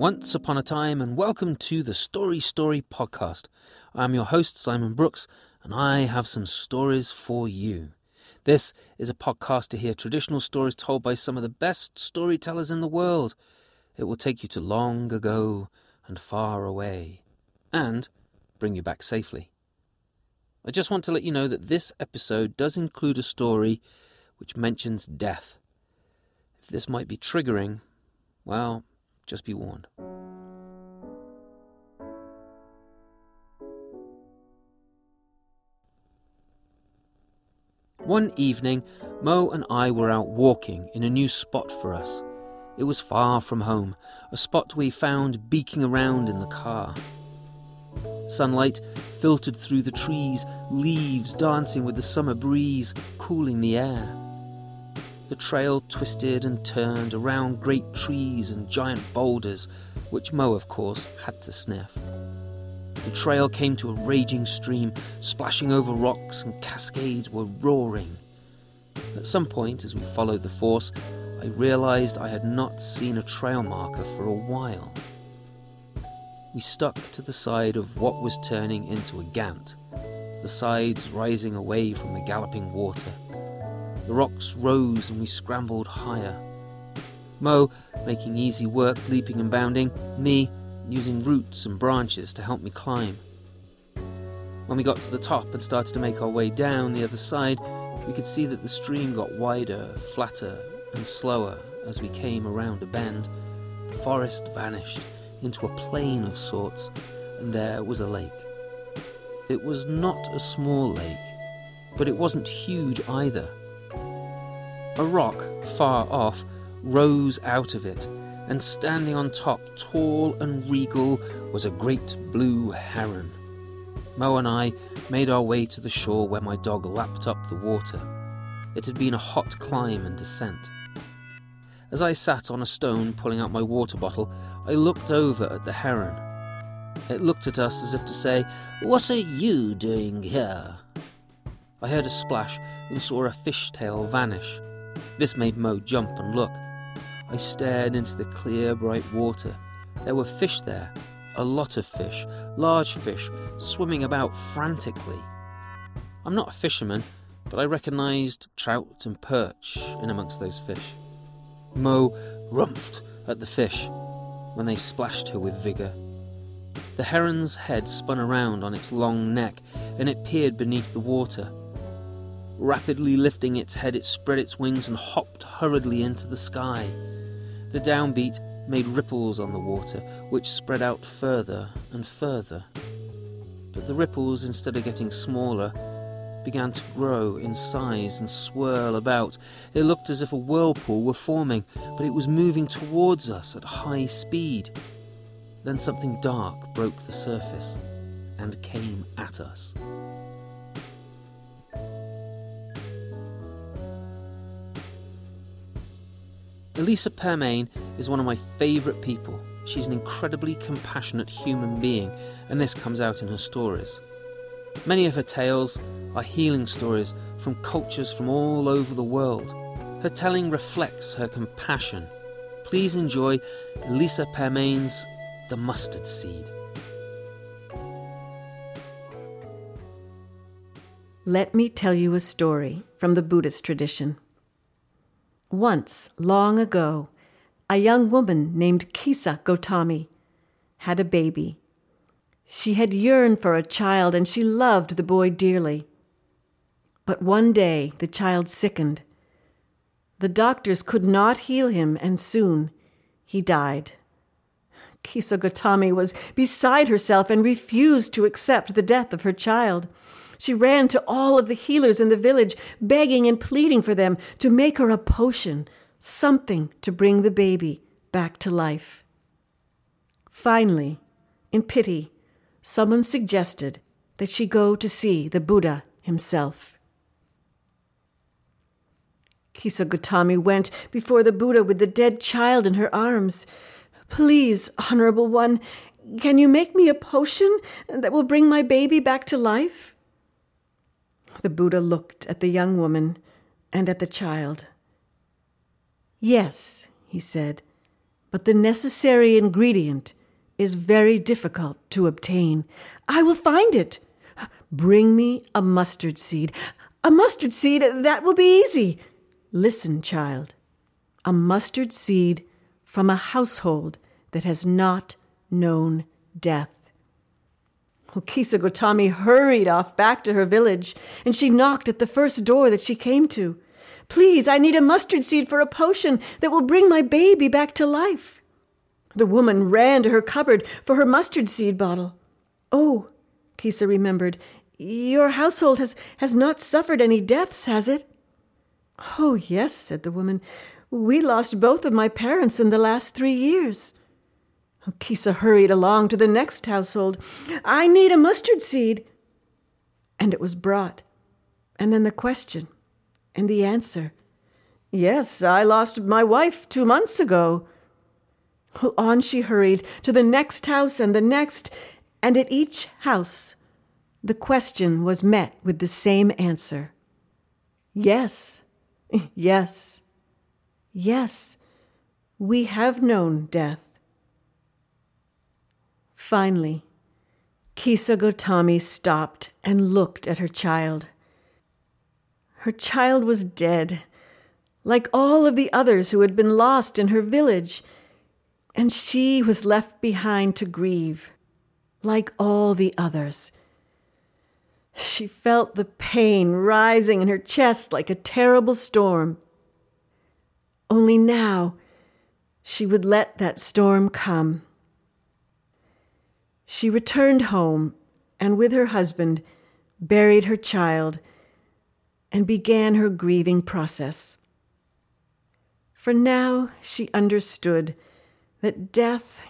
Once upon a time, and welcome to the Story Story podcast. I'm your host, Simon Brooks, and I have some stories for you. This is a podcast to hear traditional stories told by some of the best storytellers in the world. It will take you to long ago and far away, and bring you back safely. I just want to let you know that this episode does include a story which mentions death. If this might be triggering, well, just be warned. One evening, Mo and I were out walking in a new spot for us. It was far from home, a spot we found beaking around in the car. Sunlight filtered through the trees, leaves dancing with the summer breeze, cooling the air. The trail twisted and turned around great trees and giant boulders, which Mo, of course, had to sniff. The trail came to a raging stream, splashing over rocks, and cascades were roaring. At some point, as we followed the force, I realized I had not seen a trail marker for a while. We stuck to the side of what was turning into a gant, the sides rising away from the galloping water. The rocks rose and we scrambled higher. Mo making easy work, leaping and bounding, me using roots and branches to help me climb. When we got to the top and started to make our way down the other side, we could see that the stream got wider, flatter, and slower as we came around a bend. The forest vanished into a plain of sorts, and there was a lake. It was not a small lake, but it wasn't huge either. A rock far off rose out of it, and standing on top, tall and regal, was a great blue heron. Mo and I made our way to the shore where my dog lapped up the water. It had been a hot climb and descent. As I sat on a stone pulling out my water bottle, I looked over at the heron. It looked at us as if to say, What are you doing here? I heard a splash and saw a fishtail vanish. This made Mo jump and look. I stared into the clear, bright water. There were fish there, a lot of fish, large fish, swimming about frantically. I'm not a fisherman, but I recognized trout and perch in amongst those fish. Mo rumphed at the fish when they splashed her with vigour. The heron's head spun around on its long neck and it peered beneath the water. Rapidly lifting its head, it spread its wings and hopped hurriedly into the sky. The downbeat made ripples on the water, which spread out further and further. But the ripples, instead of getting smaller, began to grow in size and swirl about. It looked as if a whirlpool were forming, but it was moving towards us at high speed. Then something dark broke the surface and came at us. Elisa Pearmain is one of my favourite people. She's an incredibly compassionate human being, and this comes out in her stories. Many of her tales are healing stories from cultures from all over the world. Her telling reflects her compassion. Please enjoy Lisa Pearmain's The Mustard Seed. Let me tell you a story from the Buddhist tradition. Once, long ago, a young woman named Kisa Gotami had a baby. She had yearned for a child and she loved the boy dearly. But one day the child sickened. The doctors could not heal him, and soon he died. Kisa Gotami was beside herself and refused to accept the death of her child. She ran to all of the healers in the village, begging and pleading for them to make her a potion, something to bring the baby back to life. Finally, in pity, someone suggested that she go to see the Buddha himself. Kisa Gotami went before the Buddha with the dead child in her arms. Please, Honorable One, can you make me a potion that will bring my baby back to life? The Buddha looked at the young woman and at the child. Yes, he said, but the necessary ingredient is very difficult to obtain. I will find it. Bring me a mustard seed. A mustard seed, that will be easy. Listen, child. A mustard seed from a household that has not known death. Kisa Gotami hurried off back to her village, and she knocked at the first door that she came to. Please, I need a mustard seed for a potion that will bring my baby back to life. The woman ran to her cupboard for her mustard seed bottle. Oh, Kisa remembered, your household has, has not suffered any deaths, has it? Oh, yes, said the woman. We lost both of my parents in the last three years. Kisa hurried along to the next household. I need a mustard seed. And it was brought. And then the question and the answer. Yes, I lost my wife two months ago. On she hurried to the next house and the next, and at each house the question was met with the same answer Yes, yes, yes, we have known death. Finally, Kisa Gotami stopped and looked at her child. Her child was dead, like all of the others who had been lost in her village, and she was left behind to grieve, like all the others. She felt the pain rising in her chest like a terrible storm. Only now she would let that storm come. She returned home and, with her husband, buried her child and began her grieving process. For now she understood that death,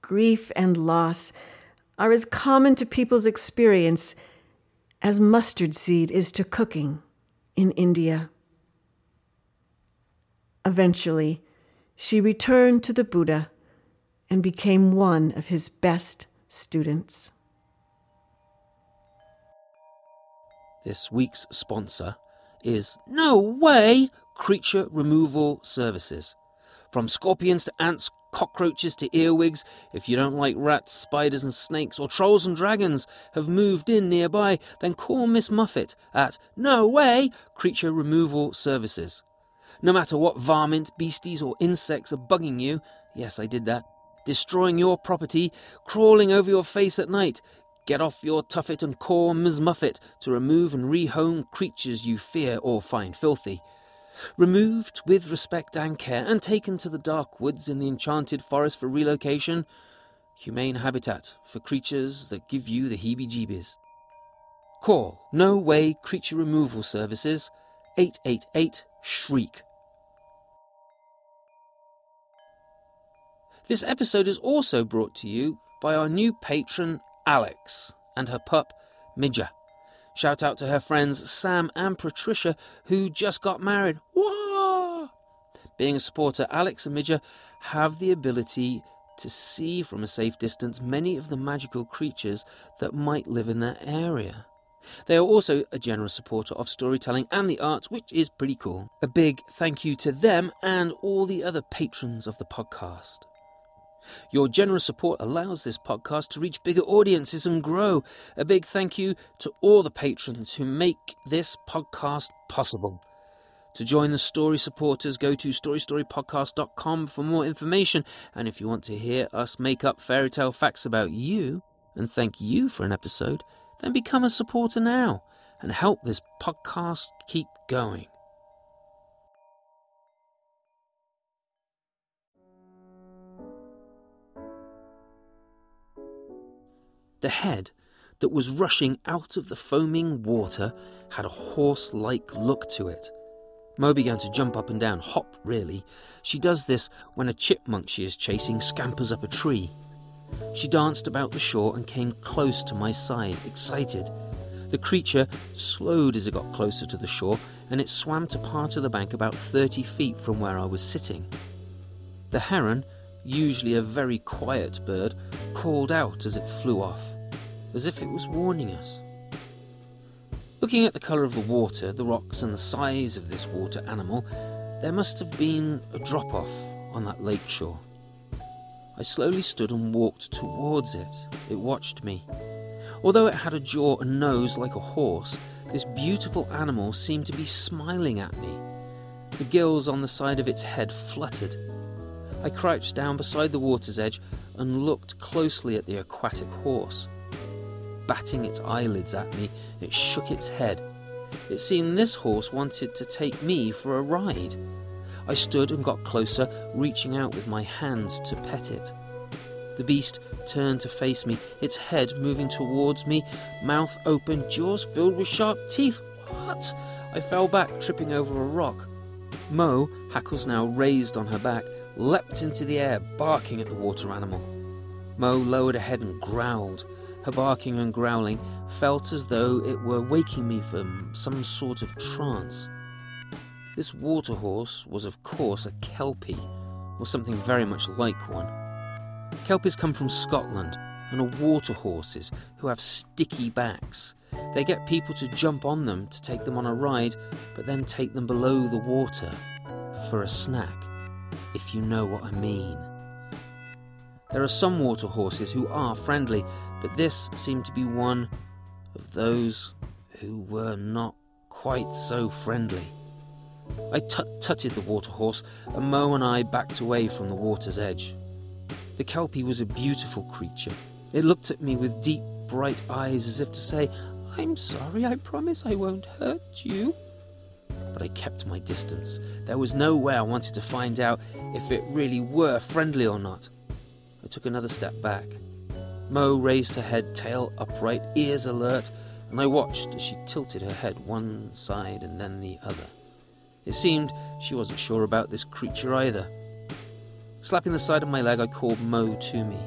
grief, and loss are as common to people's experience as mustard seed is to cooking in India. Eventually, she returned to the Buddha and became one of his best students. This week's sponsor is No Way Creature Removal Services. From scorpions to ants, cockroaches to earwigs, if you don't like rats, spiders, and snakes, or trolls and dragons have moved in nearby, then call Miss Muffet at No Way Creature Removal Services. No matter what varmint, beasties, or insects are bugging you, yes, I did that, destroying your property, crawling over your face at night, Get off your tuffet and call Ms. Muffet to remove and rehome creatures you fear or find filthy. Removed with respect and care and taken to the dark woods in the enchanted forest for relocation, humane habitat for creatures that give you the heebie jeebies. Call No Way Creature Removal Services 888 Shriek. This episode is also brought to you by our new patron, Alex and her pup, Midja. Shout out to her friends Sam and Patricia, who just got married. Whoa! Being a supporter, Alex and Midja have the ability to see from a safe distance many of the magical creatures that might live in their area. They are also a generous supporter of storytelling and the arts, which is pretty cool. A big thank you to them and all the other patrons of the podcast. Your generous support allows this podcast to reach bigger audiences and grow. A big thank you to all the patrons who make this podcast possible. To join the story supporters, go to storystorypodcast.com for more information. And if you want to hear us make up fairy tale facts about you and thank you for an episode, then become a supporter now and help this podcast keep going. The head that was rushing out of the foaming water had a horse like look to it. Mo began to jump up and down, hop really. She does this when a chipmunk she is chasing scampers up a tree. She danced about the shore and came close to my side, excited. The creature slowed as it got closer to the shore, and it swam to part of the bank about 30 feet from where I was sitting. The heron, usually a very quiet bird, called out as it flew off, as if it was warning us. Looking at the colour of the water, the rocks, and the size of this water animal, there must have been a drop off on that lake shore. I slowly stood and walked towards it. It watched me. Although it had a jaw and nose like a horse, this beautiful animal seemed to be smiling at me. The gills on the side of its head fluttered. I crouched down beside the water's edge and looked closely at the aquatic horse. Batting its eyelids at me, it shook its head. It seemed this horse wanted to take me for a ride. I stood and got closer, reaching out with my hands to pet it. The beast turned to face me, its head moving towards me, mouth open, jaws filled with sharp teeth. What? I fell back, tripping over a rock. Mo, hackles now raised on her back, leapt into the air, barking at the water animal. Mo lowered her head and growled. Her barking and growling felt as though it were waking me from some sort of trance. This water horse was, of course, a Kelpie, or something very much like one. Kelpies come from Scotland and are water horses who have sticky backs. They get people to jump on them to take them on a ride, but then take them below the water for a snack, if you know what I mean. There are some water horses who are friendly, but this seemed to be one of those who were not quite so friendly. I tut tutted the water horse, and Mo and I backed away from the water's edge. The Kelpie was a beautiful creature. It looked at me with deep, bright eyes as if to say, I'm sorry, I promise I won't hurt you. But I kept my distance. There was no way I wanted to find out if it really were friendly or not. I took another step back. Mo raised her head, tail upright, ears alert, and I watched as she tilted her head one side and then the other. It seemed she wasn't sure about this creature either. Slapping the side of my leg, I called Mo to me.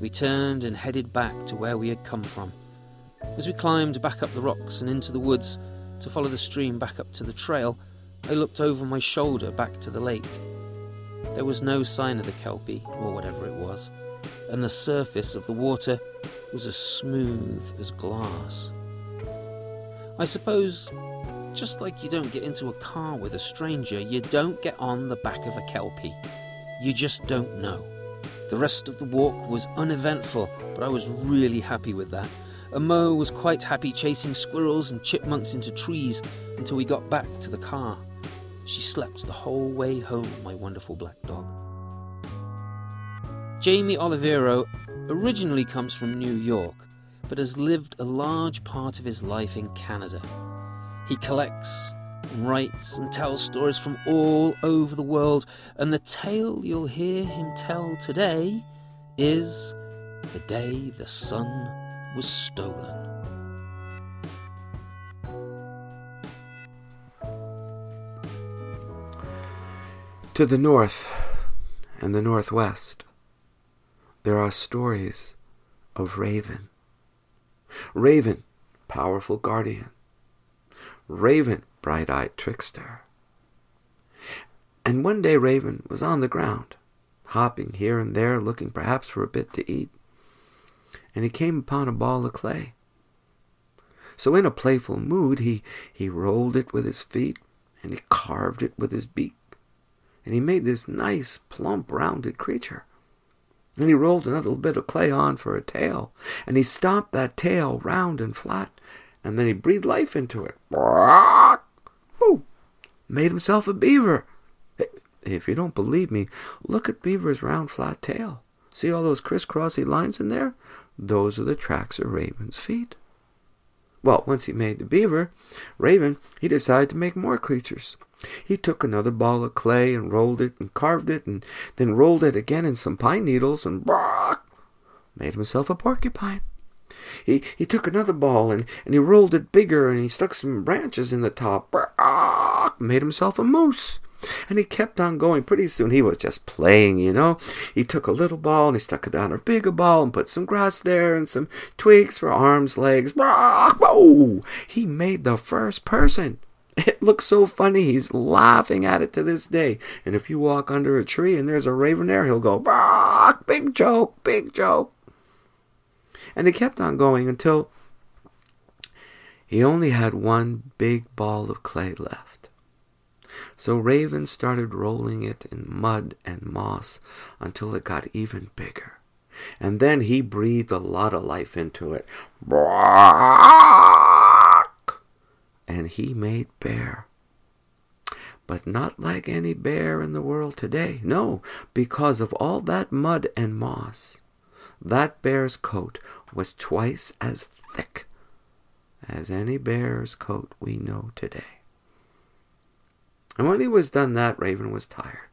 We turned and headed back to where we had come from. As we climbed back up the rocks and into the woods to follow the stream back up to the trail, I looked over my shoulder back to the lake. There was no sign of the kelpie, or whatever it was, and the surface of the water was as smooth as glass. I suppose just like you don't get into a car with a stranger, you don't get on the back of a Kelpie. You just don't know. The rest of the walk was uneventful, but I was really happy with that. And Mo was quite happy chasing squirrels and chipmunks into trees until we got back to the car. She slept the whole way home, my wonderful black dog. Jamie Oliviero originally comes from New York, but has lived a large part of his life in Canada. He collects and writes and tells stories from all over the world, and the tale you'll hear him tell today is The Day the Sun Was Stolen. To the north and the northwest, there are stories of Raven. Raven, powerful guardian. Raven, bright eyed trickster. And one day Raven was on the ground, hopping here and there, looking perhaps for a bit to eat, and he came upon a ball of clay. So, in a playful mood, he, he rolled it with his feet, and he carved it with his beak, and he made this nice, plump, rounded creature. And he rolled another bit of clay on for a tail, and he stomped that tail round and flat, and then he breathed life into it. Ooh, made himself a beaver. If you don't believe me, look at Beaver's round, flat tail. See all those crisscrossy lines in there? Those are the tracks of Raven's feet. Well, once he made the beaver, Raven, he decided to make more creatures. He took another ball of clay and rolled it and carved it and then rolled it again in some pine needles and made himself a porcupine. He, he took another ball and, and he rolled it bigger and he stuck some branches in the top. Brrr made himself a moose. And he kept on going. Pretty soon he was just playing, you know. He took a little ball and he stuck it down a bigger ball and put some grass there and some twigs for arms, legs. Oh, he made the first person. It looks so funny. He's laughing at it to this day. And if you walk under a tree and there's a raven there, he'll go, big joke, big joke. And he kept on going until he only had one big ball of clay left. So Raven started rolling it in mud and moss until it got even bigger. And then he breathed a lot of life into it. And he made bear. But not like any bear in the world today. No, because of all that mud and moss. That bear's coat was twice as thick as any bear's coat we know today. And when he was done that, Raven was tired.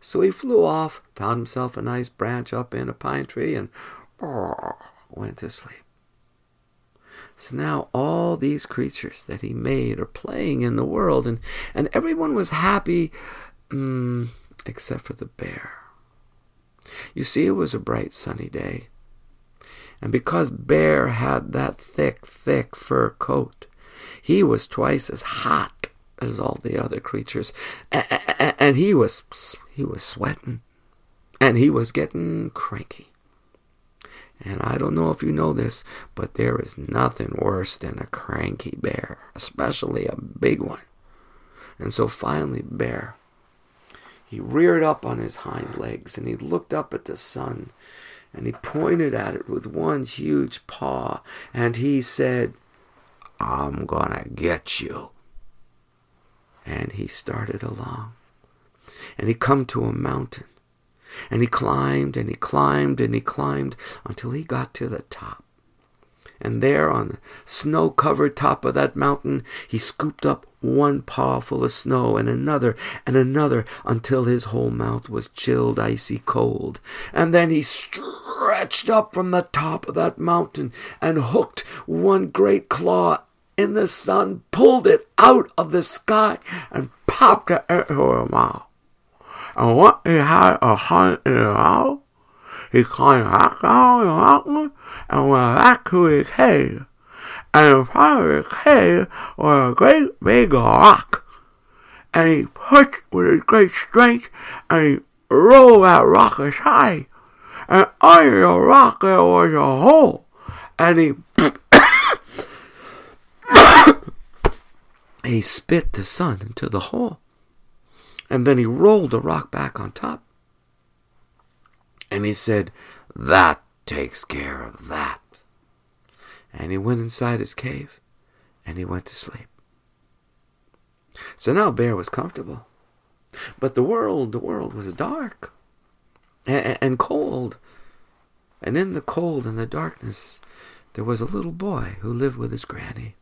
So he flew off, found himself a nice branch up in a pine tree, and went to sleep. So now all these creatures that he made are playing in the world, and, and everyone was happy mm, except for the bear. You see, it was a bright sunny day. And because Bear had that thick, thick fur coat, he was twice as hot as all the other creatures, and he was he was sweating, and he was getting cranky. And I don't know if you know this, but there is nothing worse than a cranky bear, especially a big one. And so finally, Bear, he reared up on his hind legs and he looked up at the sun and he pointed at it with one huge paw and he said, I'm gonna get you and he started along. And he come to a mountain. And he climbed and he climbed and he climbed until he got to the top. And there on the snow covered top of that mountain, he scooped up one paw full of snow and another and another until his whole mouth was chilled icy cold. And then he stretched up from the top of that mountain and hooked one great claw in the sun, pulled it out of the sky, and popped it into her mouth. And when he had a hunt in the mouth, he climbed back down the mountain and went back to his cave. And in front of his cave was a great big rock. And he pushed with his great strength and he rolled that rock aside. And under the rock there was a hole. And he he spit the sun into the hole. And then he rolled the rock back on top. And he said, That takes care of that. And he went inside his cave and he went to sleep. So now Bear was comfortable. But the world, the world was dark and, and cold. And in the cold and the darkness, there was a little boy who lived with his granny.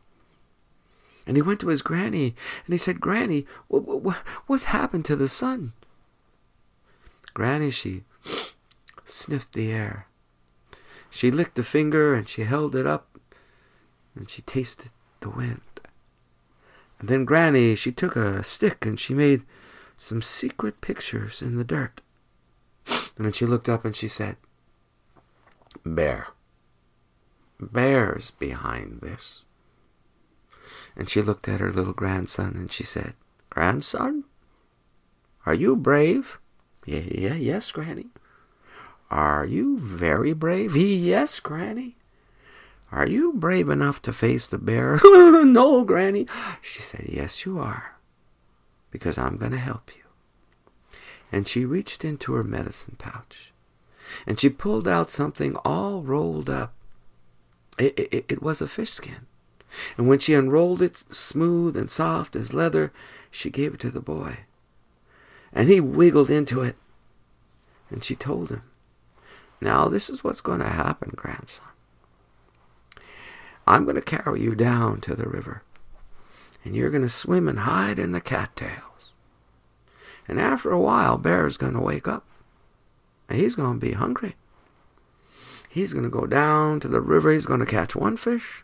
And he went to his granny and he said, Granny, what's happened to the sun? Granny, she sniffed the air. She licked a finger and she held it up and she tasted the wind. And then Granny, she took a stick and she made some secret pictures in the dirt. And then she looked up and she said, Bear. Bear's behind this. And she looked at her little grandson and she said, Grandson, are you brave? Yeah, yeah, yes, Granny. Are you very brave? Yes, Granny. Are you brave enough to face the bear? no, Granny. She said, Yes, you are, because I'm going to help you. And she reached into her medicine pouch and she pulled out something all rolled up. It, it, it was a fish skin. And when she unrolled it, smooth and soft as leather, she gave it to the boy. And he wiggled into it. And she told him, Now this is what's going to happen, grandson. I'm going to carry you down to the river. And you're going to swim and hide in the cattails. And after a while, Bear's going to wake up. And he's going to be hungry. He's going to go down to the river. He's going to catch one fish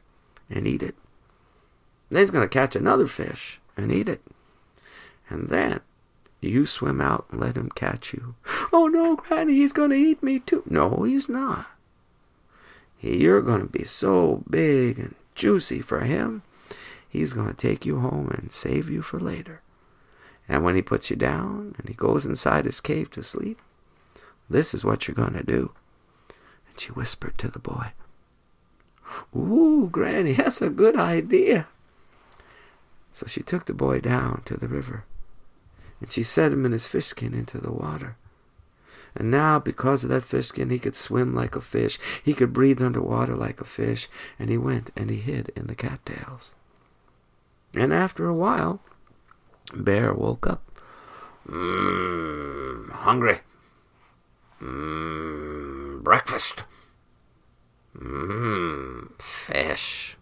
and eat it. Then he's going to catch another fish and eat it. And then You swim out and let him catch you. Oh no, Granny, he's going to eat me too. No, he's not. You're going to be so big and juicy for him, he's going to take you home and save you for later. And when he puts you down and he goes inside his cave to sleep, this is what you're going to do. And she whispered to the boy, Ooh, Granny, that's a good idea. So she took the boy down to the river, and she set him in his fish skin into the water. And now, because of that fish skin, he could swim like a fish. He could breathe underwater like a fish. And he went and he hid in the cattails. And after a while, Bear woke up. Mmm, hungry. Mmm, breakfast. Mmm, fish.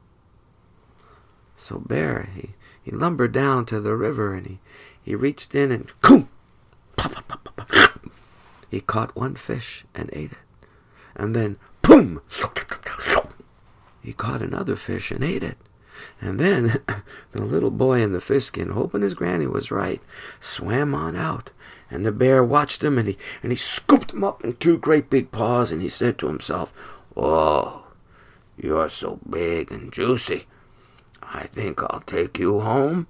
So Bear, he, he lumbered down to the river and he, he reached in and coom. He caught one fish and ate it. And then, boom! He caught another fish and ate it. And then the little boy in the fish skin, hoping his granny was right, swam on out. And the bear watched him and he, and he scooped him up in two great big paws and he said to himself, Oh, you're so big and juicy. I think I'll take you home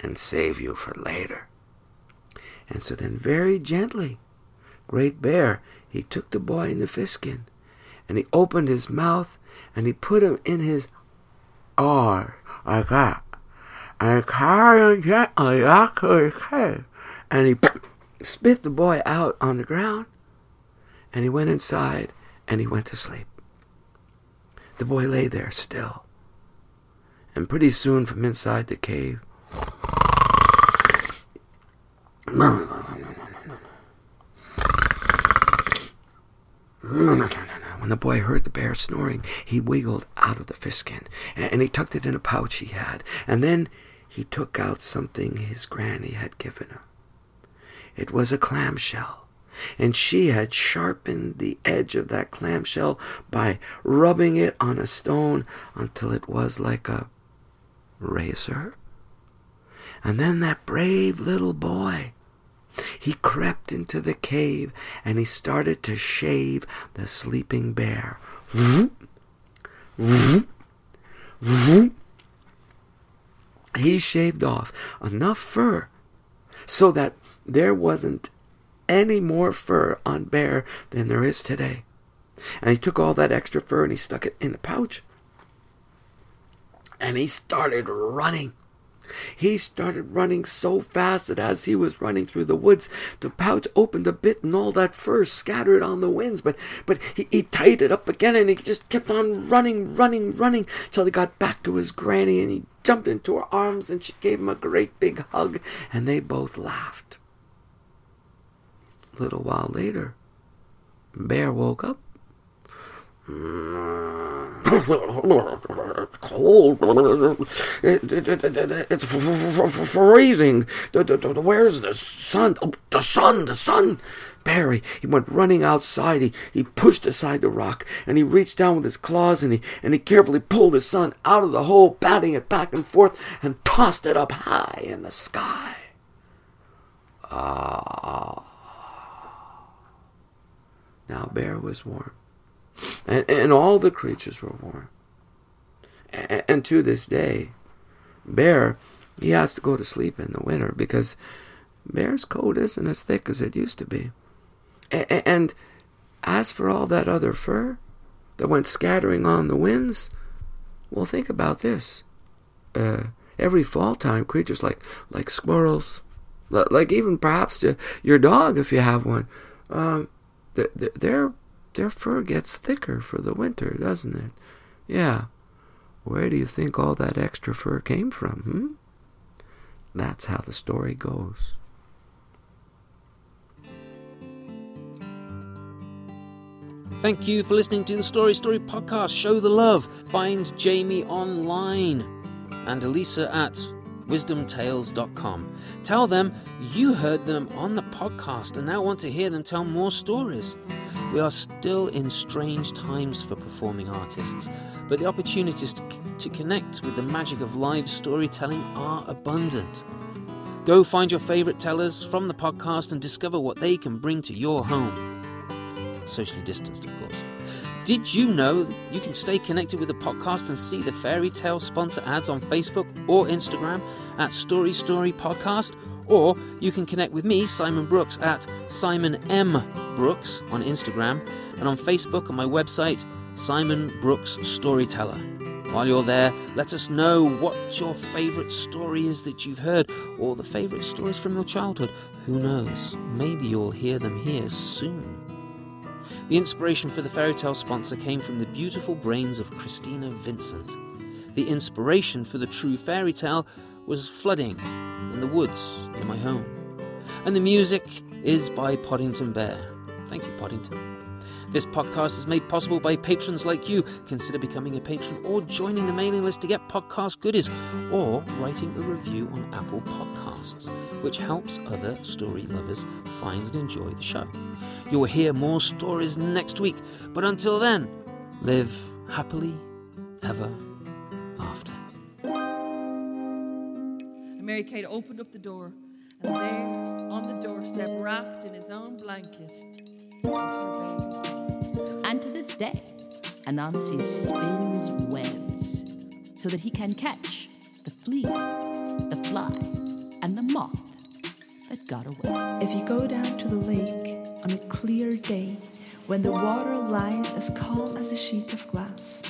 and save you for later. And so then, very gently, Great Bear, he took the boy in the fish skin, and he opened his mouth, and he put him in his arm like that, and carried him gently back to his cave, and he spit the boy out on the ground, and he went inside, and he went to sleep. The boy lay there still, and pretty soon from inside the cave, When the boy heard the bear snoring, he wiggled out of the fish skin, and he tucked it in a pouch he had, and then he took out something his granny had given him. It was a clamshell, and she had sharpened the edge of that clamshell by rubbing it on a stone until it was like a razor. And then that brave little boy he crept into the cave and he started to shave the sleeping bear. He shaved off enough fur so that there wasn't any more fur on bear than there is today. And he took all that extra fur and he stuck it in a pouch. And he started running. He started running so fast that as he was running through the woods, the pouch opened a bit and all that fur scattered on the winds. But but he, he tied it up again and he just kept on running, running, running till he got back to his granny and he jumped into her arms and she gave him a great big hug and they both laughed. A little while later, Bear woke up it's cold. It, it, it, it's freezing. Where's the sun? Oh, the sun, the sun. Barry, he went running outside. He, he pushed aside the rock and he reached down with his claws and he, and he carefully pulled his sun out of the hole, batting it back and forth and tossed it up high in the sky. Ah. Now Bear was warm and, and all the creatures were warm. And, and to this day, Bear, he has to go to sleep in the winter because Bear's coat isn't as thick as it used to be. And, and as for all that other fur that went scattering on the winds, well, think about this. Uh, every fall time, creatures like like squirrels, like even perhaps your dog if you have one, um, they're their fur gets thicker for the winter, doesn't it? Yeah. Where do you think all that extra fur came from, hmm? That's how the story goes. Thank you for listening to the Story Story podcast. Show the love. Find Jamie online and Elisa at wisdomtales.com. Tell them you heard them on the podcast and now want to hear them tell more stories. We are still in strange times for performing artists, but the opportunities to, to connect with the magic of live storytelling are abundant. Go find your favourite tellers from the podcast and discover what they can bring to your home. Socially distanced, of course. Did you know you can stay connected with the podcast and see the fairy tale sponsor ads on Facebook or Instagram at Story Story Podcast? Or you can connect with me, Simon Brooks, at Simon M. Brooks on Instagram and on Facebook on my website, Simon Brooks Storyteller. While you're there, let us know what your favourite story is that you've heard, or the favourite stories from your childhood. Who knows? Maybe you'll hear them here soon. The inspiration for the fairy tale sponsor came from the beautiful brains of Christina Vincent. The inspiration for the true fairy tale was flooding in the woods near my home. And the music is by Podington Bear. Thank you, Poddington. This podcast is made possible by patrons like you. Consider becoming a patron or joining the mailing list to get podcast goodies or writing a review on Apple Podcasts, which helps other story lovers find and enjoy the show. You'll hear more stories next week, but until then, live happily ever Mary Kate opened up the door, and there, on the doorstep, wrapped in his own blanket, was her baby. And to this day, Anansi spins webs so that he can catch the flea, the fly, and the moth that got away. If you go down to the lake on a clear day when the water lies as calm as a sheet of glass,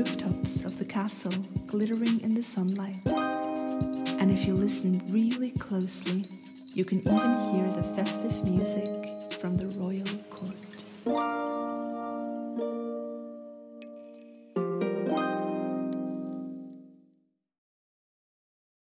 rooftops of the castle glittering in the sunlight. And if you listen really closely, you can even hear the festive music from the royal court.